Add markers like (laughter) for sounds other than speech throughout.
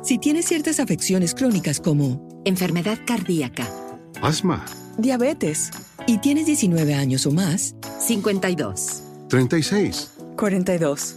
Si tienes ciertas afecciones crónicas como Enfermedad cardíaca. Asma, Diabetes. y tienes 19 años o más, 52. 36. 42.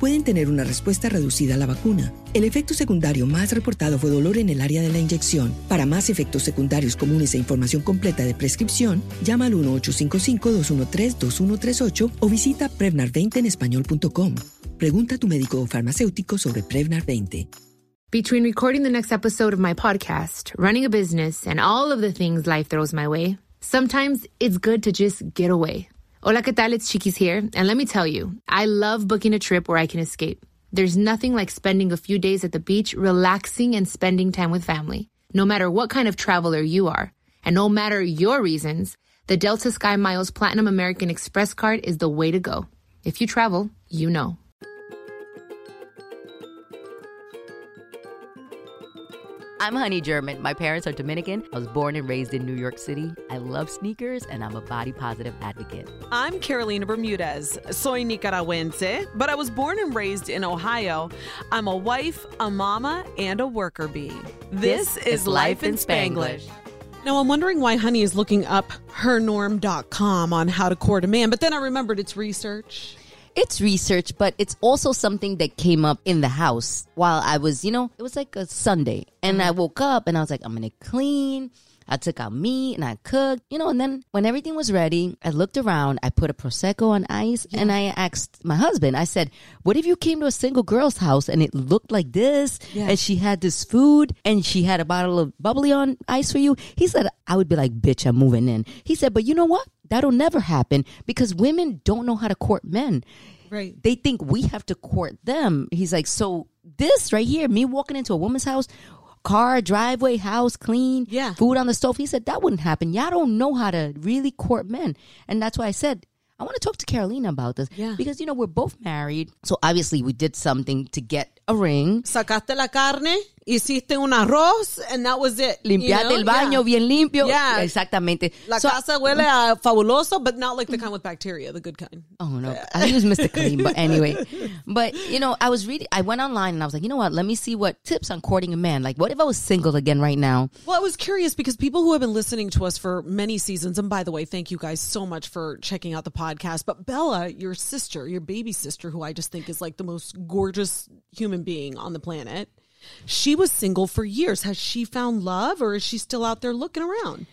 pueden tener una respuesta reducida a la vacuna. El efecto secundario más reportado fue dolor en el área de la inyección. Para más efectos secundarios comunes e información completa de prescripción, llama al 1-855-213-2138 o visita Prevnar20 en español.com. Pregunta a tu médico o farmacéutico sobre Prevnar 20. Between recording the next episode of my podcast, running a business, and all of the things life throws my way, sometimes it's good to just get away. Hola, ¿qué tal? It's Chiquis here. And let me tell you, I love booking a trip where I can escape. There's nothing like spending a few days at the beach, relaxing and spending time with family. No matter what kind of traveler you are, and no matter your reasons, the Delta Sky Miles Platinum American Express card is the way to go. If you travel, you know. I'm Honey German. My parents are Dominican. I was born and raised in New York City. I love sneakers and I'm a body positive advocate. I'm Carolina Bermudez. Soy Nicaragüense, but I was born and raised in Ohio. I'm a wife, a mama, and a worker bee. This, is Life in Spanglish. Now, I'm wondering why Honey is looking up hernorm.com on how to court a man, but then I remembered it's research. It's research, but it's also something that came up in the house while I was, you know, it was like a Sunday. And I mm-hmm. woke up and I was like, I'm going to clean. I took out meat and I cooked, you know, and then when everything was ready, I looked around, I put a Prosecco on ice and I asked my husband, I said, what if you came to a single girl's house and it looked like this Yeah. and she had this food and she had a bottle of bubbly on ice for you? He said, I would be like, bitch, I'm moving in. He said, but you know what? That'll never happen because women don't know how to court men Right. they think we have to court them. He's like, so this right here, me walking into a woman's house, car, driveway, house clean, Yeah. food on the stove. He said that wouldn't happen. Y'all don't know how to really court men, and that's why I said. I want to talk to Carolina about this Yeah. because you know we're both married, so obviously we did something to get a ring. Sacaste la carne, hiciste un arroz, and that was it. you Limpiaste know? el baño Yeah. bien limpio. Yeah. exactamente. La So- casa huele a fabuloso, but not like the kind with bacteria, the good kind. Oh no, I use Mr. Clean, but (laughs) anyway. But you know, I was reading. I went online and I was like, you know what? Let me see what tips on courting a man. Like, what if I was single again right now? Well, I was curious because people who have been listening to us for many seasons, and by the way, thank you guys so much for checking out the podcast. But Bella, your sister, your baby sister, who I just think is like the most gorgeous human being on the planet, she was single for years. Has she found love or is she still out there looking around?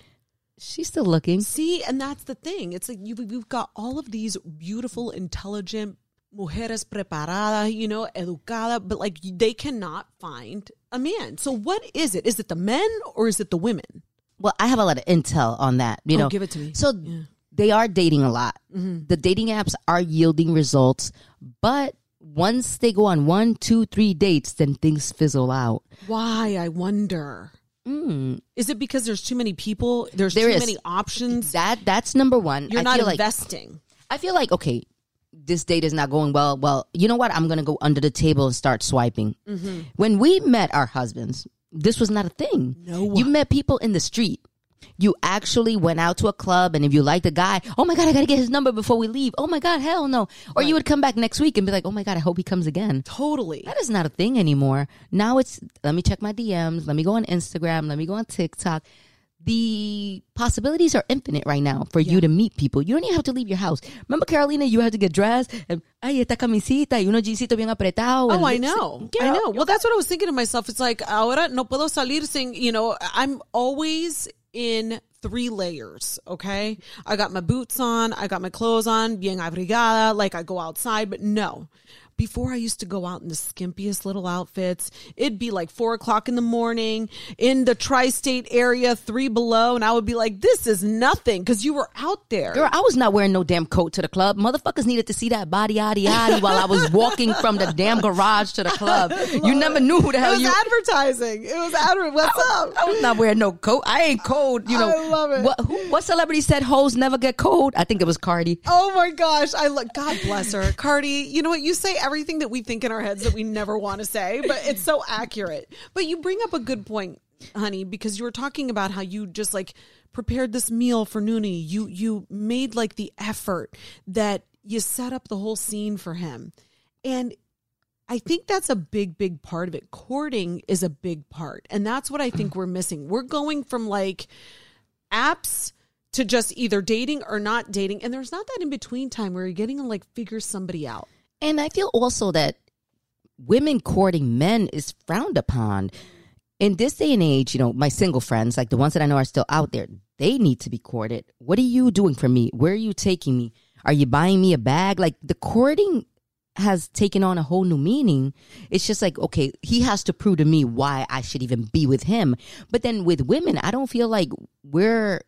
She's still looking. See, and that's the thing. It's like you, we've got all of these beautiful, intelligent mujeres preparadas, you know, educada, but like they cannot find a man. So what is it? Is it the men or is it the women? Well, I have a lot of intel on that. You Oh, know, give it to me. So Yeah. they are dating a lot. Mm-hmm. The dating apps are yielding results, but once they go on one, two, three dates, then things fizzle out. Why? I wonder. Mm, Is it because there's too many people? There's There too is. many options. that that's number one. You're I not feel like investing. I feel like okay, this date is not going well. Well, you know what? I'm gonna go under the table and start swiping. Mm-hmm. When we met our husbands, this was not a thing. No. you met people in the street. You actually went out to a club, and if you liked the guy, oh my god, I gotta get his number before we leave. Oh my god, hell no. Or you would come back next week and be like, oh my god, I hope he comes again. Totally. That is not a thing anymore. Now it's let me check my DMs, let me go on Instagram, let me go on TikTok. the possibilities are infinite right now for you to meet people. You don't even have to leave your house. Remember, Carolina, you had to get dressed and, ay, esta camisita y unos jeansito bien apretado. Oh, I know. Yeah, I know. Well, that's what I was thinking to myself. It's like, ahora no puedo salir sin, you know, I'm always in three layers, okay? I got my boots on, I got my clothes on, bien abrigada, like I go outside, but no. Before I used to go out in the skimpiest little outfits. It'd be like four o'clock in the morning in the tri state area, three below, and I would be like, this is nothing because you were out there. Girl, I was not wearing no damn coat to the club. Motherfuckers needed to see that body yaddy yaddy while I was walking from the damn garage to the club. (laughs) You never knew who the it hell was you. advertising. It was advertising. What's up? I was not wearing no coat. I ain't cold. You know. I love it. What, who, what celebrity said hoes never get cold? I think it was Cardi. Oh my gosh. I look God bless her. Cardi, you know what? You say everything that we think in our heads that we never want to say, but it's so accurate. But you bring up a good point, honey, because you were talking about how you just like prepared this meal for Noonie. You you made like the effort that you set up the whole scene for him. And I think that's a big, big part of it. Courting is a big part. And that's what I think we're missing. We're going from like apps to just either dating or not dating. And there's not that in between time where you're getting to like figure somebody out. And I feel also that women courting men is frowned upon. In this day and age, you know, my single friends, like the ones that I know are still out there, they need to be courted. What are you doing for me? Where are you taking me? Are you buying me a bag? Like the courting has taken on a whole new meaning. It's just like, okay, he has to prove to me why I should even be with him. But then with women, I don't feel like we're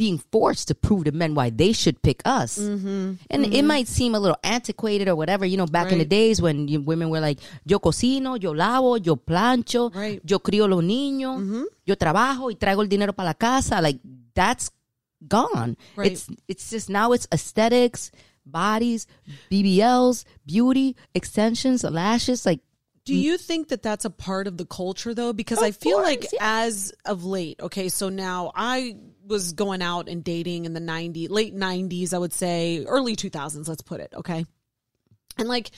being forced to prove to men why they should pick us. Mm-hmm. And it mm-hmm. might seem a little antiquated or whatever, you know, back in the days when you, women were like, yo cocino, yo lavo, yo plancho, Right. yo crío los niños, mm-hmm. yo trabajo y traigo el dinero para la casa. Like that's gone. Right. It's it's just now it's aesthetics, bodies, BBLs, beauty, extensions, lashes. Like Do you think that that's a part of the culture though? Because I feel like yeah. as of late, okay, so now I was going out and dating in the 90s, late 90s, I would say, early 2000s, let's put it, okay? And like,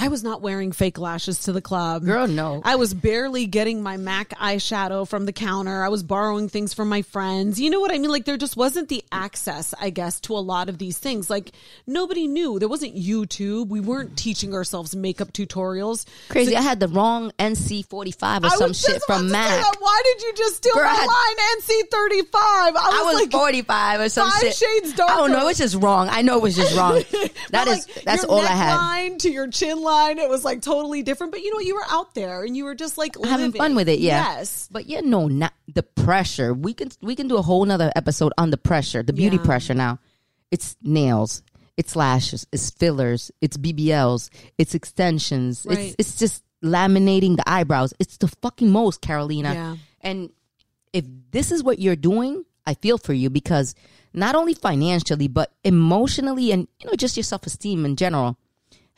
I was not wearing fake lashes to the club. Girl, no. I was barely getting my MAC eyeshadow from the counter. I was borrowing things from my friends. You know what I mean? Like, there just wasn't the access, I guess, to a lot of these things. Like, nobody knew. There wasn't YouTube. We weren't teaching ourselves makeup tutorials. crazy. So- I had the wrong NC forty five or I some was shit from Mac. that. Why did you just steal Girl, I my line NC thirty five? I I was, was like, 45 or some five shit. shades I don't know. darker. It was just wrong. I know it was just wrong. (laughs) That is like, that's all I had. Line to your chin line, it was like totally different. But you know, you were out there and you were just like having fun with it. Yeah. Yes. But you know, not the pressure. We can we can do a whole nother episode on the pressure, the beauty Yeah. pressure. Now, it's nails, it's lashes, it's fillers, it's BBLs, it's extensions. Right. It's it's just laminating the eyebrows. It's the fucking most, Carolina. Yeah. And if this is what you're doing, I feel for you because not only financially but emotionally and you know just your self esteem in general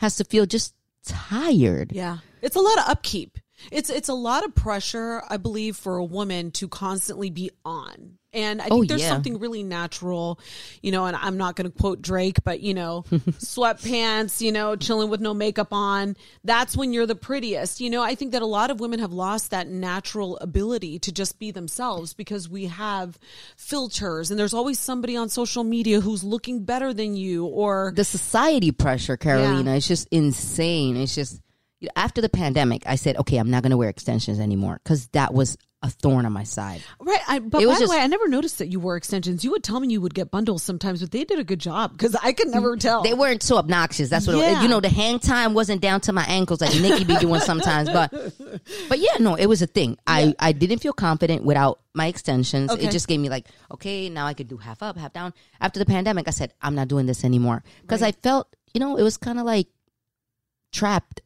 has to feel just tired. Yeah. It's a lot of upkeep. It's it's a lot of pressure, I believe, for a woman to constantly be on. And I oh, think Oh, there's yeah. something really natural, you know, and I'm not going to quote Drake, but you know, (laughs) sweatpants, you know, chilling with no makeup on. That's when you're the prettiest. You know, I think that a lot of women have lost that natural ability to just be themselves because we have filters and there's always somebody on social media who's looking better than you or the society pressure, Carolina, it's just insane. It's just after the pandemic, I said, okay, I'm not going to wear extensions anymore because that was a thorn on my side. Right, I, but It by the just- way, I never noticed that you wore extensions. You would tell me you would get bundles sometimes, but they did a good job because I could never tell. They weren't so obnoxious. That's what Yeah. you know. The hang time wasn't down to my ankles like Nikki be doing sometimes, but (laughs) but yeah, no, it was a thing. I I didn't feel confident without my extensions. Okay. It just gave me like, okay, now I could do half up, half down. After the pandemic, I said I'm not doing this anymore because I felt, you know, it was kind of like trapped.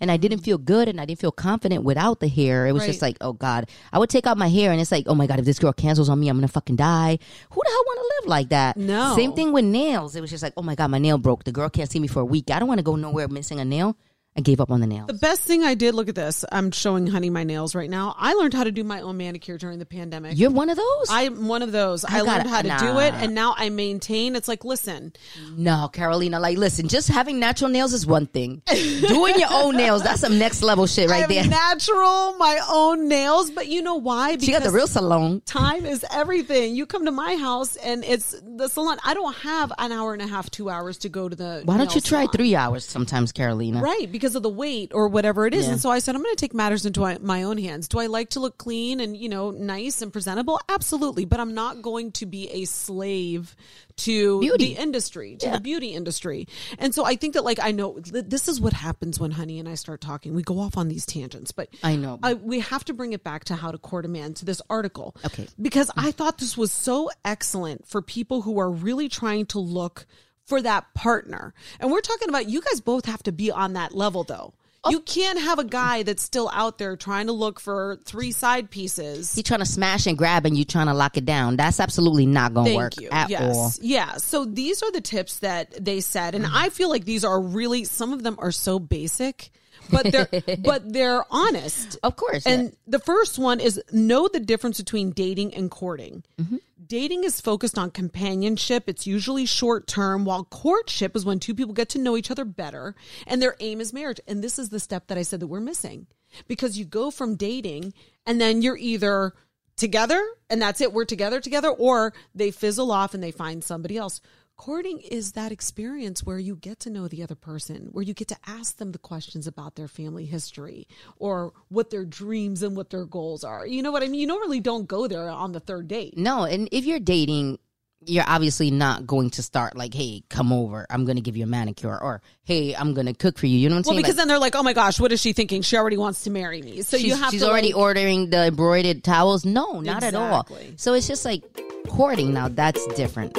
And I didn't feel good and I didn't feel confident without the hair. It was just like, oh God. I would take out my hair and it's like, oh my God, if this girl cancels on me, I'm gonna fucking die. Who the hell wanna live like that? No. Same thing with nails. It was just like, oh my God, my nail broke. The girl can't see me for a week. I don't wanna go nowhere missing a nail. I gave up on the nails. The best thing I did, look at this. I'm showing Honey my nails right now. I learned how to do my own manicure during the pandemic. You're one of those? I'm one of those. I I, learned how to nah. do it and now I maintain. It's like, listen, no, Carolina. Like, listen, just having natural nails is one thing. Doing your own nails, that's some next level shit right there. natural, my own nails. But you know why? she got the real salon. time is everything. You come to my house and it's the salon. I don't have an hour and a half, two hours to go to the. Why don't you try salon. three hours sometimes, Carolina? Right, because of the weight or whatever it is. Yeah. And so I said, I'm going to take matters into my- my own hands. Do I like to look clean and, you know, nice and presentable? Absolutely. But I'm not going to be a slave to Beauty. the industry, to Yeah. the beauty industry. And so I think that, like, I know th- this is what happens when Honey and I start talking. We go off on these tangents, but I know. I, we have to bring it back to how to court a man to this article. Okay. Because I thought this was so excellent for people who are really trying to look for that partner. And we're talking about you guys both have to be on that level though. You can't have a guy that's still out there trying to look for three side pieces. He trying to smash and grab and you trying to lock it down. That's absolutely not going to Thank work you. at yes. all. Yeah. So these are the tips that they said. And I feel like these are really, some of them are so basic, but they're, (laughs) but they're honest. Of course. And the first one is know the difference between dating and courting. Mm-hmm. Dating is focused on companionship. It's usually short term, while courtship is when two people get to know each other better and their aim is marriage. And this is the step that I said that we're missing because you go from dating and then you're either together and that's it, we're together together, or they fizzle off and they find somebody else. Courting is that experience where you get to know the other person, where you get to ask them the questions about their family history or what their dreams and what their goals are. You know what I mean? You normally don't go there on the third date. No, and if you're dating, you're obviously not going to start like, "Hey, come over. I'm going to give you a manicure," or "Hey, I'm going to cook for you." You know what I'm Well, saying? because Like, then they're like, "Oh my gosh, what is she thinking? She already wants to marry me." So you have she's to already like- ordering the embroidered towels. No, not at all. So it's just like courting. Now that's different.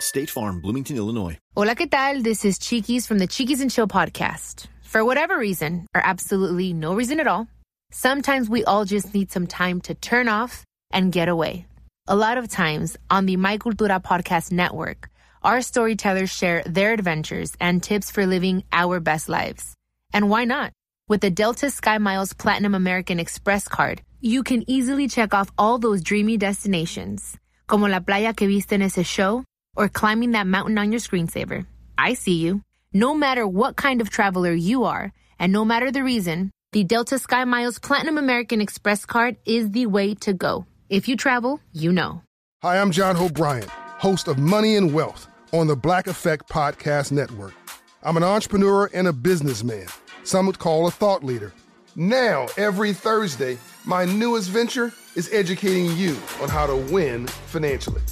State Farm, Bloomington, Illinois. Hola, ¿qué tal? This is Chiquis from the Chiquis and Chill podcast. For whatever reason, or absolutely no reason at all, sometimes we all just need some time to turn off and get away. A lot of times on the My Cultura podcast network, our storytellers share their adventures and tips for living our best lives. And why not? With the Delta Sky Miles Platinum American Express card, you can easily check off all those dreamy destinations, como la playa que viste en ese show, or climbing that mountain on your screensaver. I see you. No matter what kind of traveler you are, and no matter the reason, the Delta Sky Miles Platinum American Express card is the way to go. If you travel, you know. Hi, I'm John Hope Bryant, host of Money and Wealth on the Black Effect Podcast Network. I'm an entrepreneur and a businessman. Some would call a thought leader. Now, every Thursday, my newest venture is educating you on how to win financially.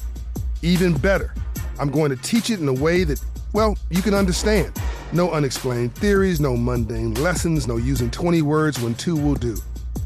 Even better, I'm going to teach it in a way that, well, you can understand. No unexplained theories, no mundane lessons, no using 20 words when two will do.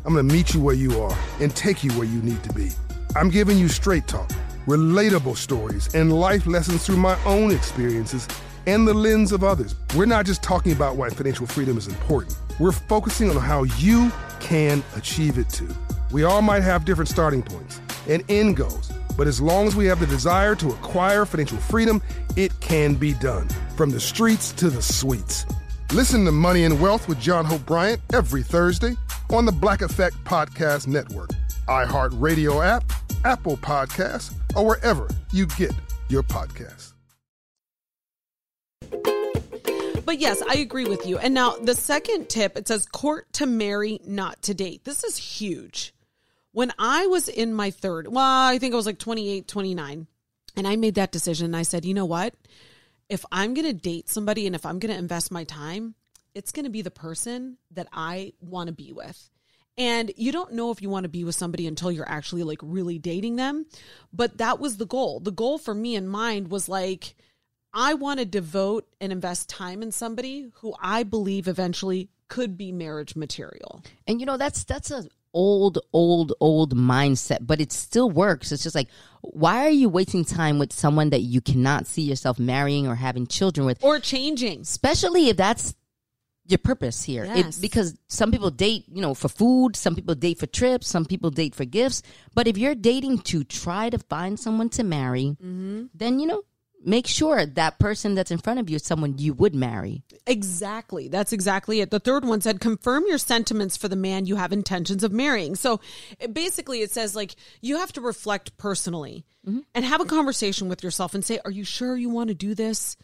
I'm going to meet you where you are and take you where you need to be. I'm giving you straight talk, relatable stories, and life lessons through my own experiences and the lens of others. We're not just talking about why financial freedom is important, we're focusing on how you can achieve it too. We all might have different starting points and end goals, but as long as we have the desire to acquire financial freedom, it can be done. From the streets to the suites. Listen to Money and Wealth with John Hope Bryant every Thursday on the Black Effect Podcast Network, iHeartRadio app, Apple Podcasts, or wherever you get your podcasts. But yes, I agree with you. And now the second tip, it says court to marry, not to date. This is huge. When I was in my third, well, I think I was like 28, 29, and I made that decision and I said, you know what? If I'm going to date somebody and if I'm going to invest my time, it's going to be the person that I want to be with. And you don't know if you want to be with somebody until you're actually like really dating them. But that was the goal. The goal for me in mind was like, I want to devote and invest time in somebody who I believe eventually could be marriage material. And you know that's that's a old old old mindset, but it still works. It's just like why are you wasting time with someone that you cannot see yourself marrying or having children with or changing? Especially if that's your purpose here. It- Yes. because some people date, you know, for food, some people date for trips, some people date for gifts. But if you're dating to try to find someone to marry, Mm-hmm. then you know, make sure that person that's in front of you is someone you would marry. Exactly. That's exactly it. The third one said, confirm your sentiments for the man you have intentions of marrying. So it, basically, it says, like, you have to reflect personally mm-hmm. and have a conversation with yourself and say, Are you sure you want to do this?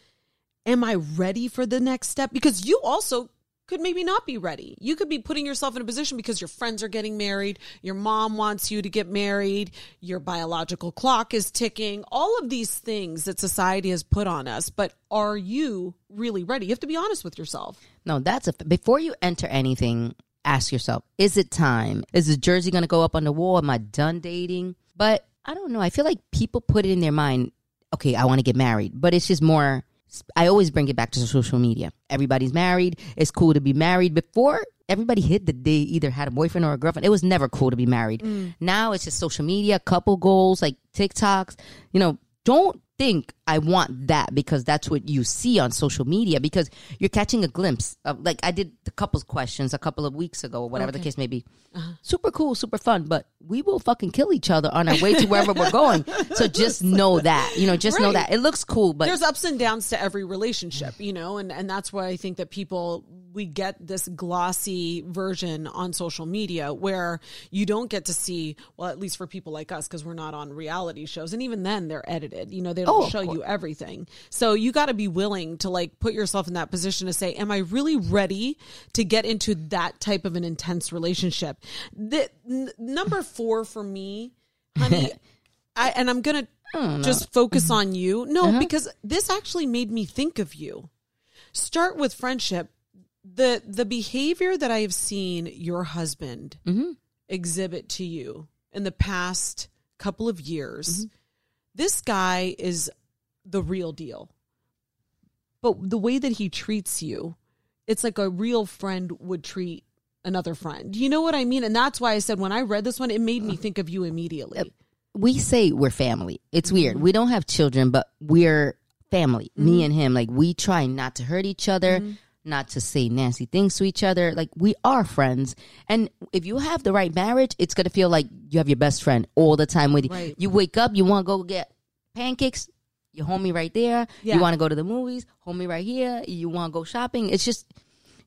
Am I ready for the next step? Because you also could maybe not be ready. You could be putting yourself in a position because your friends are getting married, your mom wants you to get married, your biological clock is ticking, all of these things that society has put on us. But are you really ready? You have to be honest with yourself. No, that's a before you enter anything, ask yourself, is it time? Is the jersey going to go up on the wall? Am I done dating? But I don't know. I feel like people put it in their mind, okay, I want to get married, but it's just more I always bring it back to social media. Everybody's married. It's cool to be married. Before everybody hit that they either had a boyfriend or a girlfriend, it was never cool to be married. Mm. Now it's just social media, couple goals like TikToks. You know, don't think I want that because that's what you see on social media because you're catching a glimpse of like I did the couples questions a couple of weeks ago or whatever the case may be. Uh-huh. Super cool, super fun, but we will fucking kill each other on our way to wherever we're going. So (laughs) just know that. You know, just know that. It looks cool, but there's ups and downs to every relationship, you know, and and that's why I think that people we get this glossy version on social media where you don't get to see, well, at least for people like us, because we're not on reality shows, and even then they're edited. You know, they don't Oh, show you everything. So you got to be willing to like put yourself in that position to say, "Am I really ready to get into that type of an intense relationship?" The n- number four for me, honey, (laughs) I and I'm gonna just focus on you. No, because this actually made me think of you. Start with friendship. The the behavior that I have seen your husband exhibit to you in the past couple of years, this guy is the real deal. But the way that he treats you, it's like a real friend would treat another friend. You know what I mean? And that's why I said when I read this one, it made me think of you immediately. we say we're family. It's weird. Mm-hmm. We don't have children, but we're family. Me mm-hmm. and him. Like we try not to hurt each other, mm-hmm. not to say nasty things to each other. Like we are friends. And if you have the right marriage, it's gonna feel like you have your best friend all the time with you. Right. You wake up, you wanna go get pancakes, your homie right there. Yeah. You wanna go to the movies, homie right here. You wanna go shopping. It's just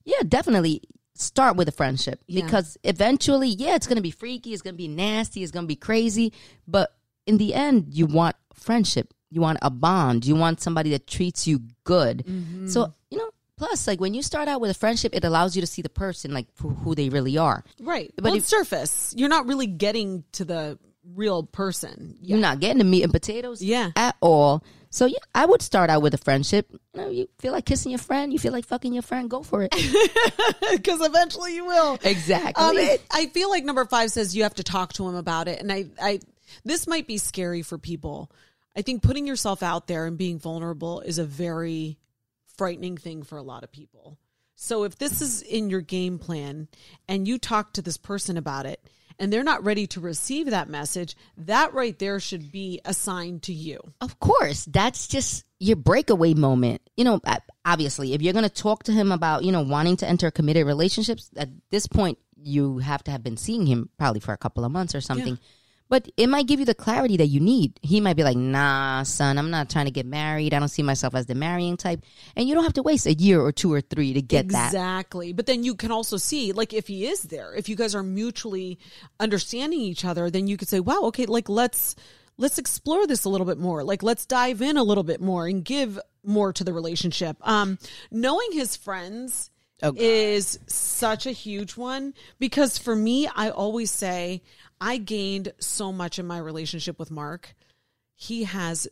yeah, definitely start with a friendship Yeah. because eventually, yeah, it's gonna be freaky, it's gonna be nasty, it's gonna be crazy, but in the end, you want friendship, you want a bond, you want somebody that treats you good. Mm-hmm. So you know, plus, like when you start out with a friendship, it allows you to see the person like who they really are. Right. But But if- surface. You're not really getting to the real person. You're not getting the meat and potatoes, Yeah. at all. So yeah, I would start out with a friendship. You know, you feel like kissing your friend, you feel like fucking your friend, go for it. (laughs) Because eventually you will. exactly. Um, it, I feel like number five says you have to talk to him about it, and I, I, this might be scary for people. I think putting yourself out there and being vulnerable is a very frightening thing for a lot of people. So if this is in your game plan and you talk to this person about it and they're not ready to receive that message, that right there should be assigned to you. Of course, that's just your breakaway moment. You know, obviously, if you're going to talk to him about, you know, wanting to enter committed relationships, at this point, you have to have been seeing him probably for a couple of months or something. But it might give you the clarity that you need. He might be like, nah, son, I'm not trying to get married. I don't see myself as the marrying type. And you don't have to waste a year or two or three to get that. exactly. But then you can also see, like, if he is there, if you guys are mutually understanding each other, then you could say, "Wow, okay, like let's let's explore this a little bit more. Like, let's dive in a little bit more and give more to the relationship." Um, knowing his friends Oh, is such a huge one because for me, I always say I gained so much in my relationship with Mark. He has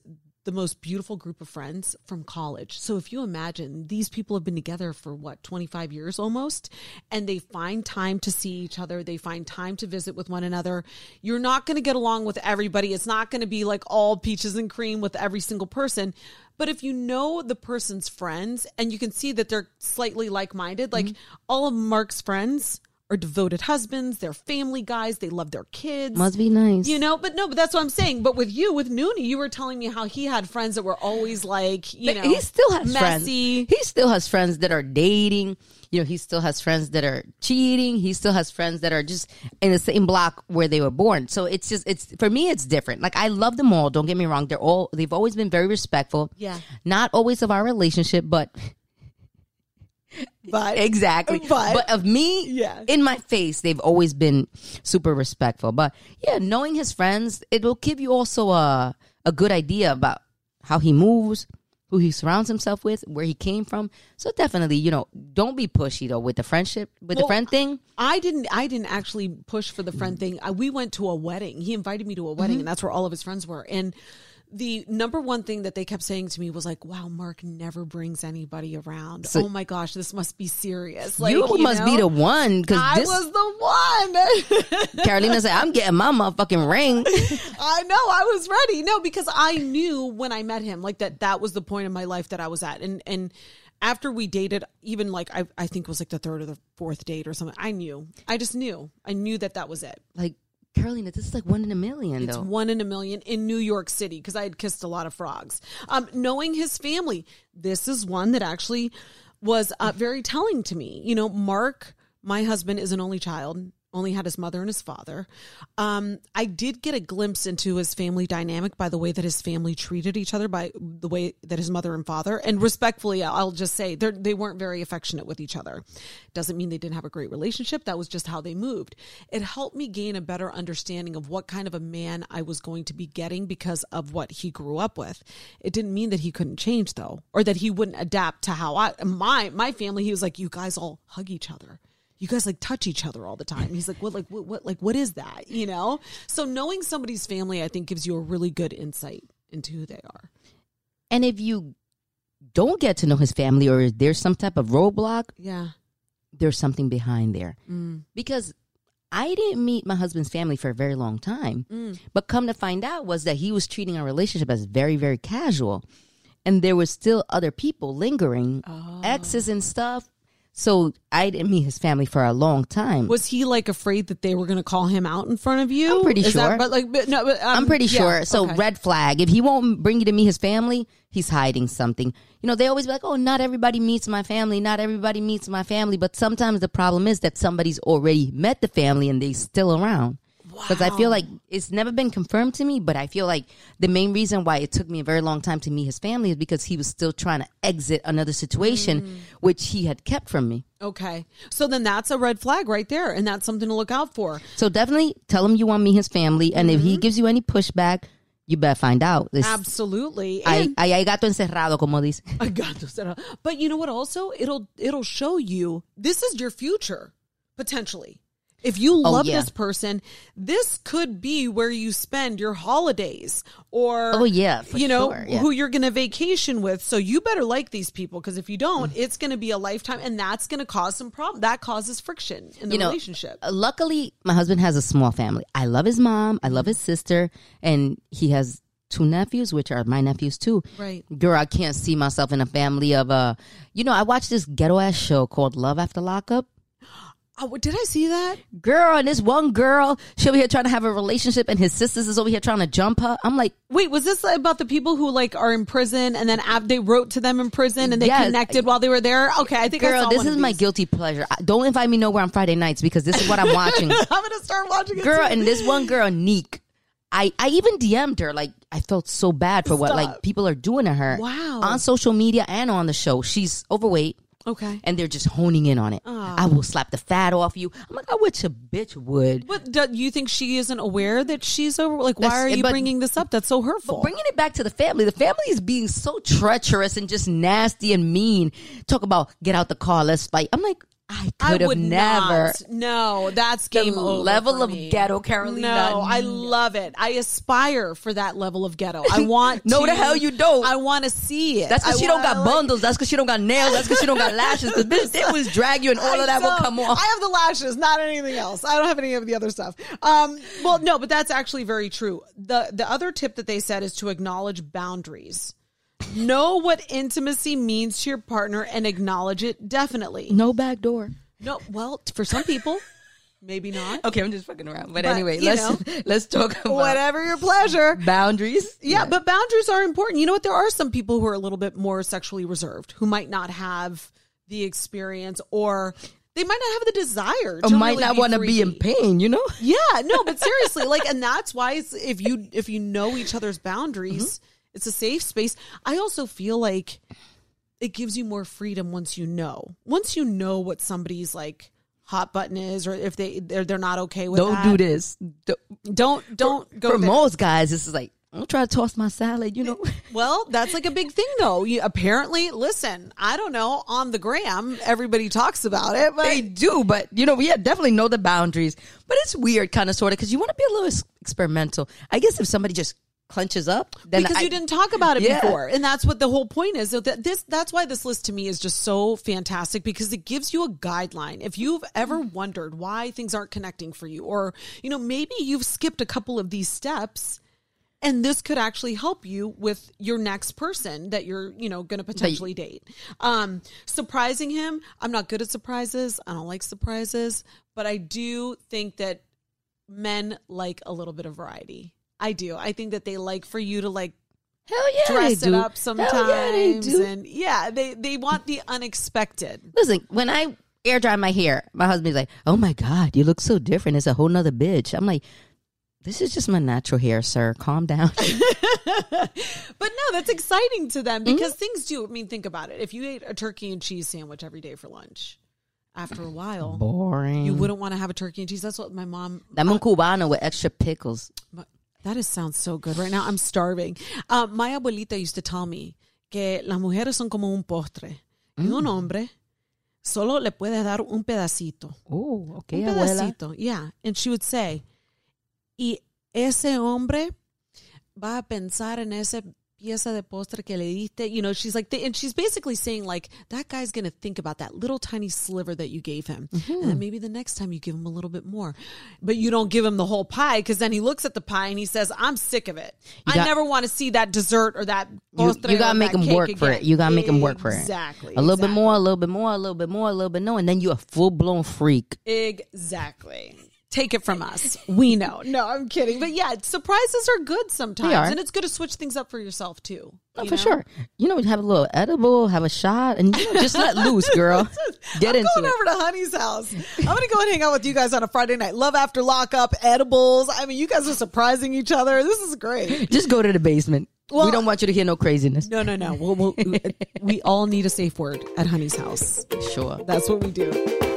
the most beautiful group of friends from college. So if you imagine these people have been together for what, 25 years almost, and they find time to see each other, they find time to visit with one another. You're not going to get along with everybody. It's not going to be like all peaches and cream with every single person. But if you know the person's friends and you can see that they're slightly like minded, like all of Mark's friends are devoted husbands, they're family guys, they love their kids. Must be nice. You know, but no, but that's what I'm saying. But with you, with Noonie, you were telling me how he had friends that were always like, you know, he still has friends. messy. He still has friends that are dating. You know, he still has friends that are cheating. He still has friends that are just in the same block where they were born. So it's just it's for me it's different. Like I love them all, don't get me wrong. They're all they've always been very respectful. Yeah. Not always of our relationship, but (laughs) But exactly. But- of me, Yeah. in my face, they've always been super respectful. But yeah, knowing his friends, it will give you also a a good idea about how he moves, who he surrounds himself with, where he came from. So definitely, you know, don't be pushy though with the friendship, with the friend thing. I didn't. I didn't actually push for the friend thing. I, we went to a wedding. He invited me to a wedding, Mm-hmm. and that's where all of his friends were. And the number one thing that they kept saying to me was like, "Wow, Mark never brings anybody around. So- oh my gosh, this must be serious. Like, you, must be the one because I this was the one. (laughs) Carolina said, "I'm getting my motherfucking ring." (laughs) I know I was ready. No, because I knew when I met him, like that that was the point in my life that I was at. And and after we dated, even like I I think it was like the third or the fourth date or something, I knew. I just knew. I knew that that was it. like Carolina, this is like one in a million It's though. one in a million in New York City because I had kissed a lot of frogs. Um, knowing his family, this is one that actually was uh, very telling to me. You know, Mark, my husband, is an only child. Only had his mother and his father. Um, I did get a glimpse into his family dynamic by the way that his family treated each other, by the way that his mother and father, and respectfully, I'll just say they weren't very affectionate with each other. Doesn't mean they didn't have a great relationship. That was just how they moved. It helped me gain a better understanding of what kind of a man I was going to be getting because of what he grew up with. It didn't mean that he couldn't change though, or that he wouldn't adapt to how I my my family. He was like, you guys all hug each other. You guys like touch each other all the time. He's like, what, like, what, what, like, what is that? You know. So knowing somebody's family, I think, gives you a really good insight into who they are. and if you don't get to know his family, or there's some type of roadblock, Yeah. there's something behind there. Mm. Because I didn't meet my husband's family for a very long time. Mm. But come to find out was that he was treating our relationship as very, very casual. And there was still other people lingering, oh. exes and stuff. So I didn't meet his family for a long time. Was he like afraid that they were going to call him out in front of you? I'm pretty Is that- sure. but like, but no, but, um, I'm pretty yeah, sure. So okay. red flag. If he won't bring you to meet his family, he's hiding something. You know, they always be like, "Oh, not everybody meets my family. Not everybody meets my family." But sometimes the problem is that somebody's already met the family and they still around. Because I feel like it's never been confirmed to me, but I feel like the main reason why it took me a very long time to meet his family is because he was still trying to exit another situation, Mm. which he had kept from me. Okay. So then that's a red flag right there. And that's something to look out for. So definitely tell him you want to meet his family, and if Mm-hmm. he gives you any pushback, you better find out. This- Absolutely. And- ahí hay gato encerrado, como dice. (laughs) I got this. But you know what? Also, it'll it'll show you this is your future potentially. If you Oh, love yeah. this person, this could be where you spend your holidays, or Oh, yeah, you know sure, yeah. who you're going to vacation with. So you better like these people because if you don't, Mm. it's going to be a lifetime, and that's going to cause some problem. That causes friction in the You know, relationship. uh, Luckily, my husband has a small family. I love his mom. I love his sister, and he has two nephews, which are my nephews too. Right. Girl, I can't see myself in a family of uh You know, I watched this ghetto ass show called Love After Lockup. Oh, did I see that? Girl, and this one girl, she over here trying to have a relationship, and his sisters is over here trying to jump her. I'm like, Wait, was this about the people who like are in prison and then they wrote to them in prison and they Yes. connected while they were there? Okay, I think I girl, saw this is my guilty pleasure. I- Don't invite me nowhere on Friday nights because this is what I'm watching. (laughs) I'm gonna start watching girl and this one girl neek I, I even DM'd her like I felt so bad for what like people are doing to her Wow. on social media and on the show. She's overweight Okay. and they're just honing in on it. I oh. will slap the fat off you. I'm like, I wish a bitch would. But do you think she isn't aware that she's over? Like, why That's- are you but- bringing this up? That's so hurtful. Bringing it back to the family, the family is being so treacherous and just nasty and mean. Talk about get out the car, let's fight. I'm like, I I could have would never. not. No, that's game The over. level of me. ghetto, Carolina. No, I love it. I aspire for that level of ghetto. I (laughs) want. No, to, the hell you don't. I want to see it. That's because I she don't got like- bundles. That's because she don't got nails. That's because she don't got lashes. Because bitch, they was drag you and all I of that will come off. I have the lashes, not anything else. I don't have any of the other stuff. Um, well, no, but that's actually very true. the The other tip that they said is to acknowledge boundaries. Know what intimacy means to your partner and acknowledge it. Definitely. no back door. No, well, for some people, maybe not. Okay, I'm just fucking around. But, But, anyway, let's know, (laughs) let's talk about Whatever your pleasure. boundaries. Yeah, but boundaries are important. You know what? There are some people who are a little bit more sexually reserved who might not have the experience or they might not have the desire or might really not want to be in pain. You know. Yeah, no, but seriously, like, and that's why it's, if you if you know each other's boundaries, Mm-hmm. It's a safe space. I also feel like it gives you more freedom once you know. Once you know what somebody's like hot button is, or if they they're they're not okay with Don't that. do this. Don't, Don't don't go for there. most guys, this is like don't try to toss my salad. You know. (laughs) Well, that's like a big thing, though. You, apparently, listen, I don't know. On the gram, everybody talks about it, but they do, but you know, we yeah, definitely know the boundaries. But it's weird, kind of, sort of, because you want to be a little experimental. I guess if somebody just clenches up, then because I- you didn't talk about it Yeah. before, and that's what the whole point is. So that this that's why this list to me is just so fantastic because it gives you a guideline. If you've ever wondered why things aren't connecting for you, or you know maybe you've skipped a couple of these steps. And this could actually help you with your next person that you're, you know, going to potentially date. Um, surprising him. I'm not good at surprises. I don't like surprises, but I do think that men like a little bit of variety. I do. I think that they like for you to like hell yeah, dress they it do. up sometimes, yeah, they do. and yeah, they they want the unexpected. Listen, when I air dry my hair, my husband's like, "Oh my god, you look so different. It's a whole nother bitch." I'm like, "This is just my natural hair, sir. Calm down." (laughs) (laughs) But no, that's exciting to them Mm-hmm. because things do. I mean, think about it. If you ate a turkey and cheese sandwich every day for lunch, after a while, Boring. you wouldn't want to have a turkey and cheese. That's what my mom. I'm un cubano with extra pickles. But that is sounds so good. Right now, I'm starving. Um, my abuelita used to tell me que las mujeres son como un postre. Y Mm. un hombre solo le puede dar un pedacito. Oh, okay, un abuela. pedacito. Yeah. And she would say, y ese hombre va a pensar en esa pieza de postre que le diste. You know, she's like, and she's basically saying, like, that guy's going to think about that little tiny sliver that you gave him. And Mm-hmm. then maybe the next time you give him a little bit more. But you don't give him the whole pie because then he looks at the pie and he says, I'm sick of it. You I got- never want to see that dessert or that You, postre. you gotta make him work for it. You gotta make him work for it. Exactly. A little bit more, a little bit more, a little bit more, a little bit more, and then you're a full blown freak. Exactly. Take it from us. (laughs) We know. No, I'm kidding. But yeah, surprises are good sometimes. Are. And it's good to switch things up for yourself too. Oh, you for know? sure. You know, have a little edible, have a shot, and you know, just let loose, girl. (laughs) Get I'm into going it. over to Honey's house. I'm going to go and hang out with you guys on a Friday night. Love after lockup, edibles. I mean, you guys are surprising each other. This is great. (laughs) Just go to the basement. Well- we don't want you to hear no craziness. No, no, no. We'll, we'll, we all need a safe word at Honey's house. Sure. That's what we do.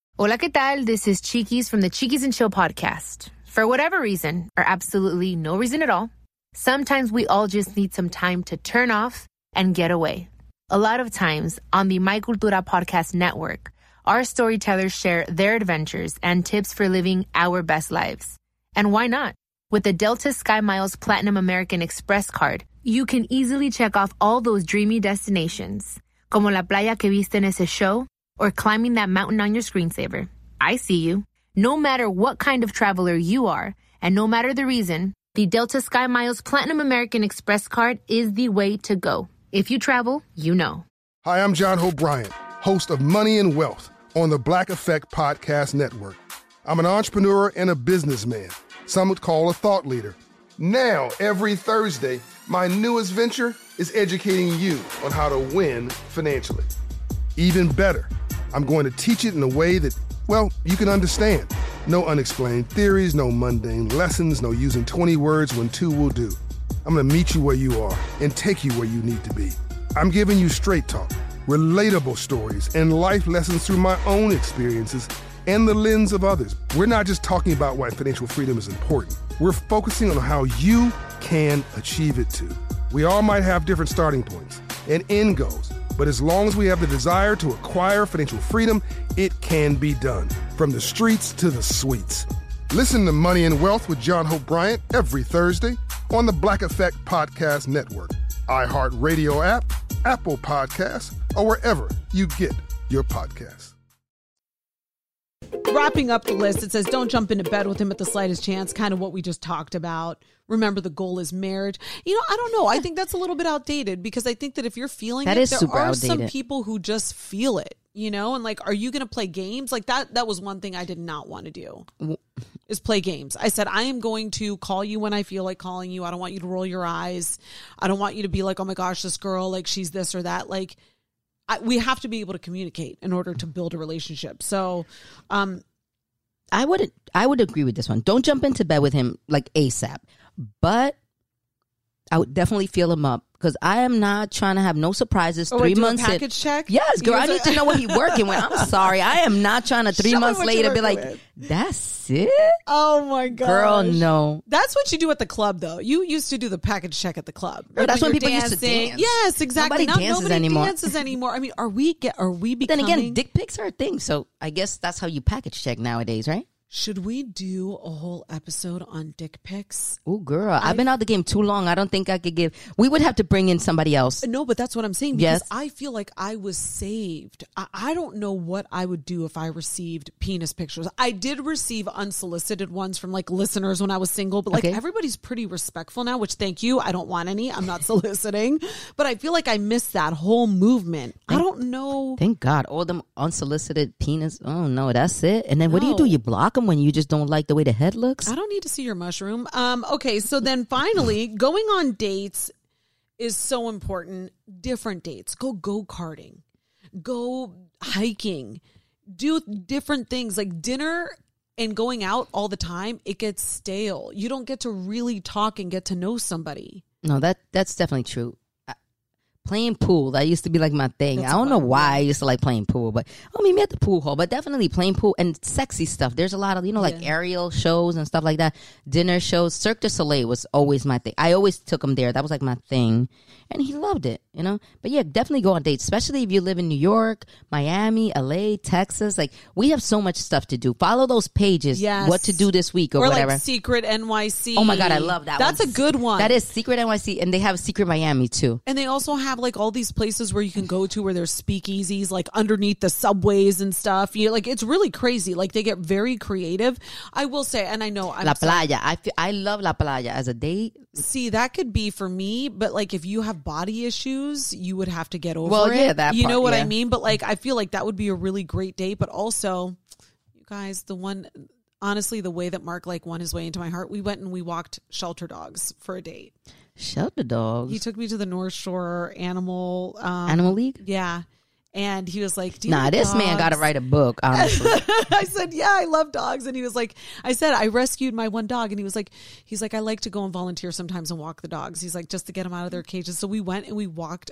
Hola, ¿qué tal? This is Chiquis from the Chiquis and Chill podcast. For whatever reason, or absolutely no reason at all, sometimes we all just need some time to turn off and get away. A lot of times on the My Cultura podcast network, our storytellers share their adventures and tips for living our best lives. And why not? With the Delta Sky Miles Platinum American Express card, you can easily check off all those dreamy destinations, como la playa que viste en ese show, or climbing that mountain on your screensaver. I see you. No matter what kind of traveler you are, and no matter the reason, the Delta Sky Miles Platinum American Express card is the way to go. If you travel, you know. Hi, I'm John Hope Bryant, host of Money and Wealth on the Black Effect Podcast Network. I'm an entrepreneur and a businessman. Some would call a thought leader. Now, every Thursday, my newest venture is educating you on how to win financially. Even better, I'm going to teach it in a way that, well, you can understand. No unexplained theories, no mundane lessons, no using 20 words when two will do. I'm going to meet you where you are and take you where you need to be. I'm giving you straight talk, relatable stories, and life lessons through my own experiences and the lens of others. We're not just talking about why financial freedom is important, we're focusing on how you can achieve it too. We all might have different starting points and end goals, but as long as we have the desire to acquire financial freedom, it can be done. From the streets to the suites. Listen to Money and Wealth with John Hope Bryant every Thursday on the Black Effect Podcast Network, iHeartRadio app, Apple Podcasts, or wherever you get your podcasts. Wrapping up the list, it says don't jump into bed with him at the slightest chance, kind of what we just talked about. Remember, the goal is marriage. You know, I don't know. I think that's a little bit outdated because I think that if you're feeling That it, there are some people who just feel it, you know, and like, are you going to play games? Like that, that was one thing I did not want to do is play games. I said, I am going to call you when I feel like calling you. I don't want you to roll your eyes. I don't want you to be like, oh my gosh, this girl, like she's this or that. Like, I, we have to be able to communicate in order to build a relationship. So, um, I would I would agree with this one. Don't jump into bed with him like ASAP. But I would definitely feel him up because I am not trying to have no surprises. Oh, three wait, months in- package check? Yes, girl. I need to know what he working with. I'm (laughs) sorry. I am not trying to three Show months later be like, with. that's it. Oh my god, Girl, no. That's what you do at the club, though. You used to do the package check at the club. Girl, that's when you're people used to dancing. dance. Yes, exactly. Nobody Not dances nobody anymore. dances anymore. I mean, are we get? Are we But then again, dick pics are a thing. So I guess that's how you package check nowadays, right? Should we do a whole episode on dick pics? Oh, girl, I've been out the game too long. I don't think I could give. We would have to bring in somebody else. No, but that's what I'm saying. Because Yes. I feel like I was saved. I, I don't know what I would do if I received penis pictures. I did receive unsolicited ones from like listeners when I was single, but like Okay. everybody's pretty respectful now, which thank you. I don't want any. I'm not (laughs) soliciting. But I feel like I missed that whole movement. I don't know. Thank God, all them unsolicited penis. Oh no, that's it. And then what do you do? You block them when you just don't like the way the head looks. I don't need to see your mushroom. Um, okay, so then finally, (laughs) going on dates is so important. Different dates. Go go karting. Go hiking. Do different things like dinner and going out all the time. It gets stale. You don't get to really talk and get to know somebody. No, that that's definitely true. Playing pool, that used to be like my thing. That's I don't know why I used to like playing pool, but oh, I mean, me at the pool hall, but definitely playing pool and sexy stuff. There's a lot of, you know, like aerial shows and stuff like that. Dinner shows. Cirque du Soleil was always my thing. I always took him there. That was like my thing. And he loved it, you know? But yeah, definitely go on dates, especially if you live in New York, Miami, LA, Texas. Like, we have so much stuff to do. Follow those pages. Yes. What to do this week or, Or whatever. like Secret NYC. Oh my God, I love that That's one. a good one. That is Secret NYC, and they have Secret Miami too. And they also have like all these places where you can go to where there's speakeasies, like underneath the subways and stuff. You know, like it's really crazy. Like they get very creative. I will say, and I know I'm La playa. I feel, I love La playa as a date. See, that could be for me, but like if you have body issues, you would have to get over Well, it. yeah, that you part, know what I mean. But like, I feel like that would be a really great date. But also, you guys, the one, honestly, the way that Mark like won his way into my heart, we went and we walked shelter dogs for a date. Shelter dogs. He took me to the North Shore Animal um, Animal League? Yeah, and he was like, Do you Nah, this man got to write a book. Honestly, (laughs) I said, "Yeah, I love dogs." And he was like, "I said I rescued my one dog." And he was like, "He's like, I like to go and volunteer sometimes and walk the dogs." He's like, just to get them out of their cages. So we went and we walked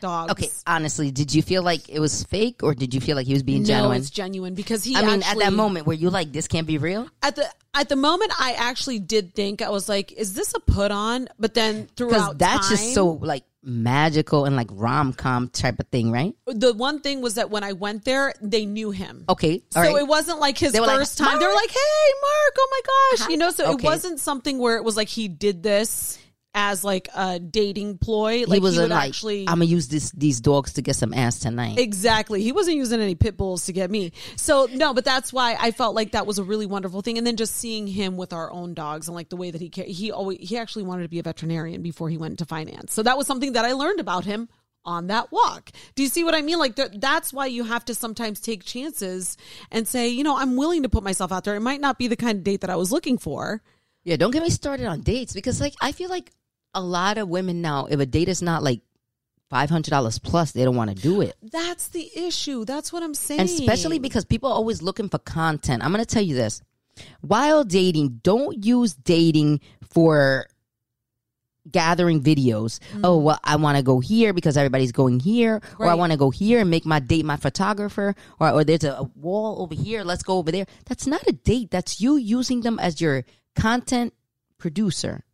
dogs. okay. Honestly, did you feel like it was fake, or did you feel like he was being no, genuine? it's genuine because he. I mean, actually, at that moment, were you like, "This can't be real"? at the at the moment, I actually did think I was like, "Is this a put on?" But then Because throughout that's just so like magical and like rom com type of thing, right? The one thing was that when I went there, they knew him. Okay, So right. it wasn't like his were like, first time. They were like, "Hey, Mark! Oh my gosh!" You know. So it wasn't something where it was like he did this as like a dating ploy. Like he was would like, actually. "I'm gonna use this these dogs to get some ass tonight." Exactly. He wasn't using any pit bulls to get me. So no, but that's why I felt like that was a really wonderful thing. And then just seeing him with our own dogs and like the way that he he always he actually wanted to be a veterinarian before he went into finance. So that was something that I learned about him on that walk. Do you see what I mean? Like th- that's why you have to sometimes take chances and say, you know, I'm willing to put myself out there. It might not be the kind of date that I was looking for. Yeah, don't get me started on dates because like I feel like a lot of women now, if a date is not like five hundred dollars plus, they don't want to do it. That's the issue. That's what I'm saying. And especially because people are always looking for content. I'm going to tell you this. While dating, don't use dating for gathering videos. Mm. Oh, well, I want to go here because everybody's going here, or I want to go here and make my date my photographer, or, or there's a, a wall over here. Let's go over there. That's not a date. That's you using them as your content producer.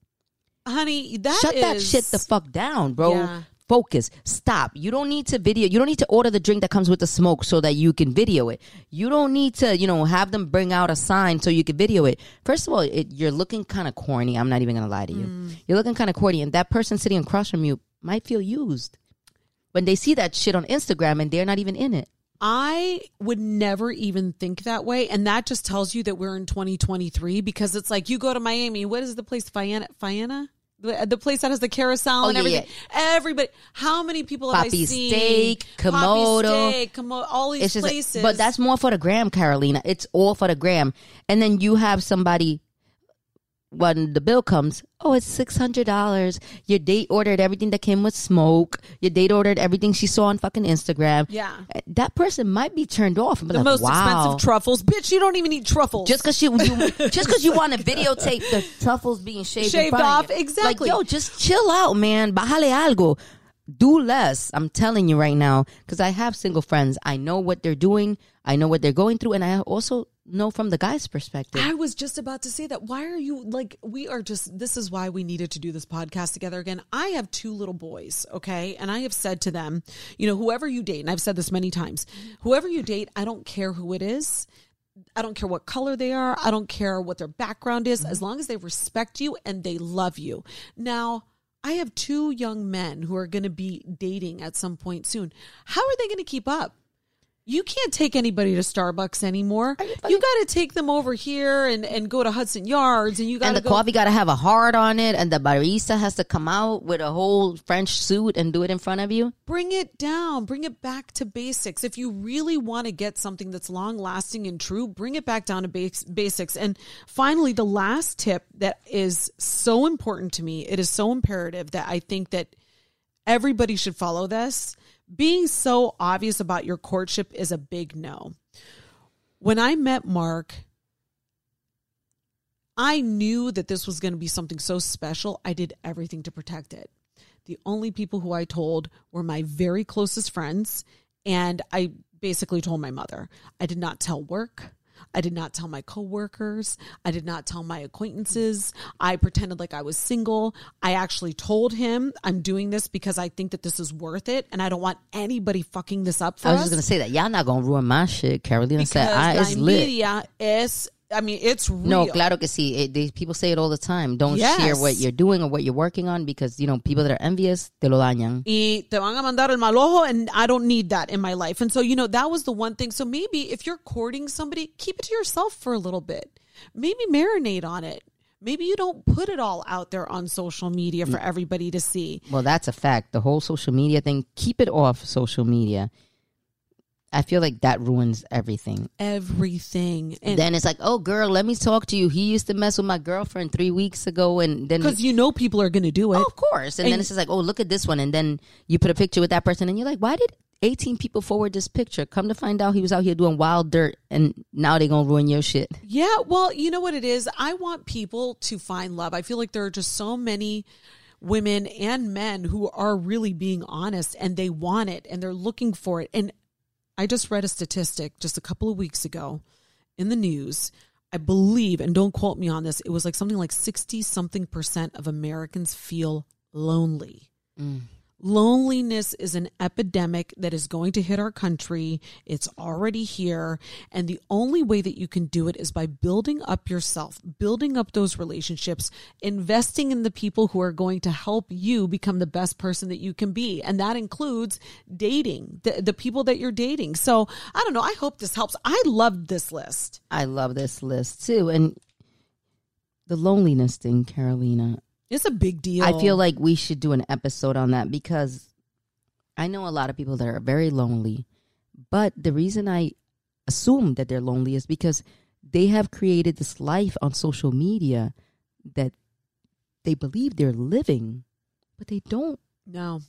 honey, that Shut that shit the fuck down, bro. Yeah. Focus. Stop. You don't need to video. You don't need to order the drink that comes with the smoke so that you can video it. You don't need to, you know, have them bring out a sign so you can video it. First of all, it, you're looking kind of corny. I'm not even gonna lie to you. Mm. You're looking kind of corny, and that person sitting across from you might feel used when they see that shit on Instagram and they're not even in it. I would never even think that way. And that just tells you that we're in 2023 because it's like you go to Miami. What is the place? Fiana? Fiana? The, the place that has the carousel Oh, and yeah, everything. Everybody. How many people have I Papi seen? Steak, Papi Komodo. Steak, Komodo, all these It's just, places. but that's more for the gram, Carolina. It's all for the gram. And then you have somebody when the bill comes, oh, it's six hundred dollars. Your date ordered everything that came with smoke. Your date ordered everything she saw on fucking Instagram. Yeah. Uh, that person might be turned off. And be the like, most wow. expensive truffles. Bitch, you don't even eat truffles. Just because you, you (laughs) just because you want to videotape the truffles being shaved, Shaved front of off, exactly. Like, yo, just chill out, man. Bájale algo. Do less. I'm telling you right now because I have single friends. I know what they're doing. I know what they're going through, and I also know from the guy's perspective. I was just about to say that. Why are you like, we are just, this is why we needed to do this podcast together again. I have two little boys, okay? And I have said to them, you know, whoever you date, and I've said this many times, whoever you date, I don't care who it is. I don't care what color they are. I don't care what their background is, as long as they respect you and they love you. Now, I have two young men who are going to be dating at some point soon. How are they going to keep up? You can't take anybody to Starbucks anymore. You got to take them over here and, and go to Hudson Yards, and you got and the go. coffee got to have a heart on it, and the barista has to come out with a whole French suit and do it in front of you. Bring it down. Bring it back to basics. If you really want to get something that's long lasting and true, bring it back down to bas- basics. And finally, the last tip that is so important to me, it is so imperative that I think that everybody should follow this. Being so obvious about your courtship is a big no. When I met Mark, I knew that this was going to be something so special. I did everything to protect it. The only people who I told were my very closest friends, and I basically told my mother. I did not tell work. I did not tell my coworkers. I did not tell my acquaintances. I pretended like I was single. I actually told him I'm doing this because I think that this is worth it, and I don't want anybody fucking this up for I was us. just gonna say that y'all not gonna ruin my shit. Carolina said, because "I it's lit." envidia is, I mean, it's real. No, claro que sí. It, they, people say it all the time. Don't share what you're doing or what you're working on because you know people that are envious te lo dañan. y te van a mandar el mal ojo and I don't need that in my life. And so, you know, that was the one thing. So maybe if you're courting somebody, keep it to yourself for a little bit. Maybe marinate on it. Maybe you don't put it all out there on social media for mm. everybody to see. Well, that's a fact. The whole social media thing. Keep it off social media. I feel like that ruins everything. Everything. And then it's like, oh, girl, let me talk to you. He used to mess with my girlfriend three weeks ago, and then because you know people are going to do it. Oh, of course. And, then it's just like, oh, look at this one. And then you put a picture with that person, and you're like, why did 18 people forward this picture? Come to find out he was out here doing wild dirt, and now they're going to ruin your shit. Yeah, well, you know what it is? I want people to find love. I feel like there are just so many women and men who are really being honest and they want it and they're looking for it. And I just read a statistic just a couple of weeks ago in the news. I believe, and don't quote me on this, it was like something like 60 something percent of Americans feel lonely. Mm. Loneliness is an epidemic that is going to hit our country. It's already here. And the only way that you can do it is by building up yourself, building up those relationships, investing in the people who are going to help you become the best person that you can be. And that includes dating, the, the people that you're dating. So I don't know. I hope this helps. I loved this list. I love this list too. And the loneliness thing, Carolina. It's a big deal. I feel like we should do an episode on that because I know a lot of people that are very lonely. But the reason I assume that they're lonely is because they have created this life on social media that they believe they're living, but they don't. No.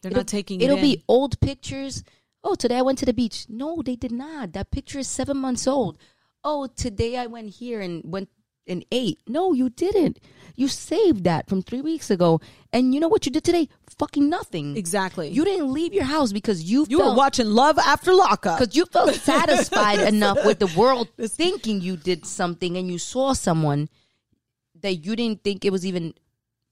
They're It'll- not taking it It'll in. be old pictures. Oh, today I went to the beach. No, they did not. That picture is seven months old. Oh, today I went here and went and ate. No, you didn't. You saved that from three weeks ago. And you know what you did today? Fucking nothing. Exactly. You didn't leave your house because you You were watching Love After Lockup. because you felt (laughs) satisfied enough with the world thinking you did something and you saw someone that you didn't think it was even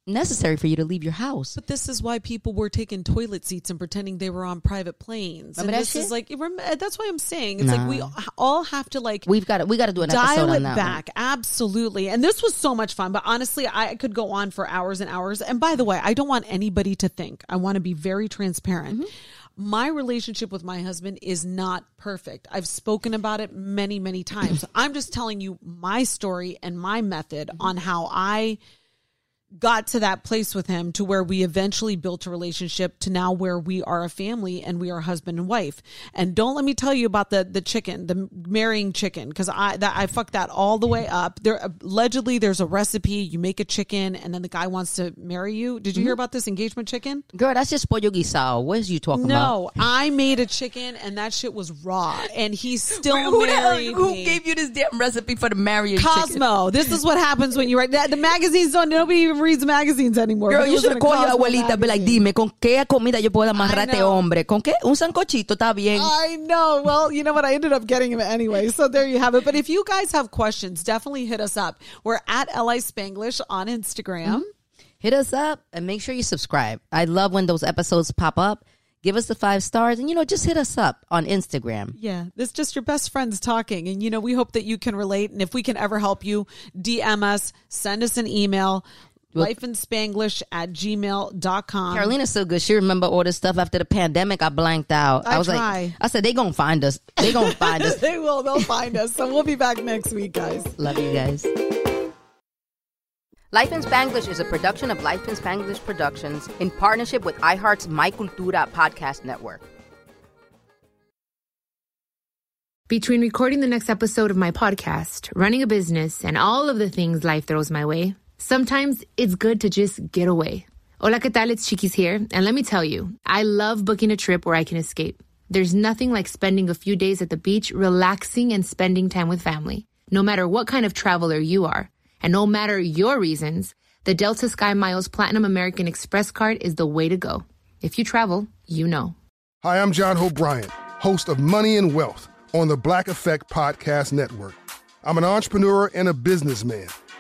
necessary for you to leave your house. But this is why people were taking toilet seats and pretending they were on private planes. Remember and this is like that's why I'm saying it's like we all have to like We've got to, we got to do an episode dial on it that. one. back absolutely and this was so much fun but honestly i could go on for hours and hours and by the way i don't want anybody to think i want to be very transparent Mm-hmm. my relationship with my husband is not perfect i've spoken about it many many times (clears throat) i'm just telling you my story and my method on how i got to that place with him to where we eventually built a relationship to now where we are a family and we are husband and wife. And don't let me tell you about the the chicken, the marrying chicken, because I that I fucked that all the way up. There allegedly there's a recipe. You make a chicken, and then the guy wants to marry you. Did you hear mm-hmm. about this engagement chicken? Girl, that's just pollo guisado. What is you talking about? No, I made a chicken, and that shit was raw, and he still Who the hell- who me. gave you this damn recipe for the marrying chicken? Cosmo. This is what happens when you write that. The magazines don't. Nobody even reads magazines anymore. Girl, you should called your abuelita be like, dime, ¿con qué comida yo puedo amarrar a este hombre? ¿Con qué? Un sancochito, está bien. I know. Well, you know what? I ended up getting him anyway. So there you have it. But if you guys have questions, definitely hit us up. We're at LI Spanglish on Instagram. Mm-hmm. Hit us up and make sure you subscribe. I love when those episodes pop up. Give us the five stars and, you know, just hit us up on Instagram. Yeah, it's just your best friends talking. And, you know, we hope that you can relate. And if we can ever help you, DM us, send us an email, lifeinspanglish at gmail.com. Carolina's so good. She remember all this stuff after the pandemic. I blanked out. I was try. like, I said, they going to find us. They going (laughs) to find us. they will. They'll find us. So we'll be back next week, guys. Love you guys. Life in Spanglish is a production of Life in Spanglish Productions in partnership with iHeart's My Cultura podcast network. Between recording the next episode of my podcast, running a business, and all of the things life throws my way, sometimes it's good to just get away. Hola, ¿qué tal? It's Chiquis here. And let me tell you, I love booking a trip where I can escape. There's nothing like spending a few days at the beach, relaxing and spending time with family. No matter what kind of traveler you are, and no matter your reasons, the Delta SkyMiles Platinum American Express card is the way to go. If you travel, you know. Hi, I'm John Hope Bryant, host of Money and Wealth on the Black Effect Podcast Network. I'm an entrepreneur and a businessman.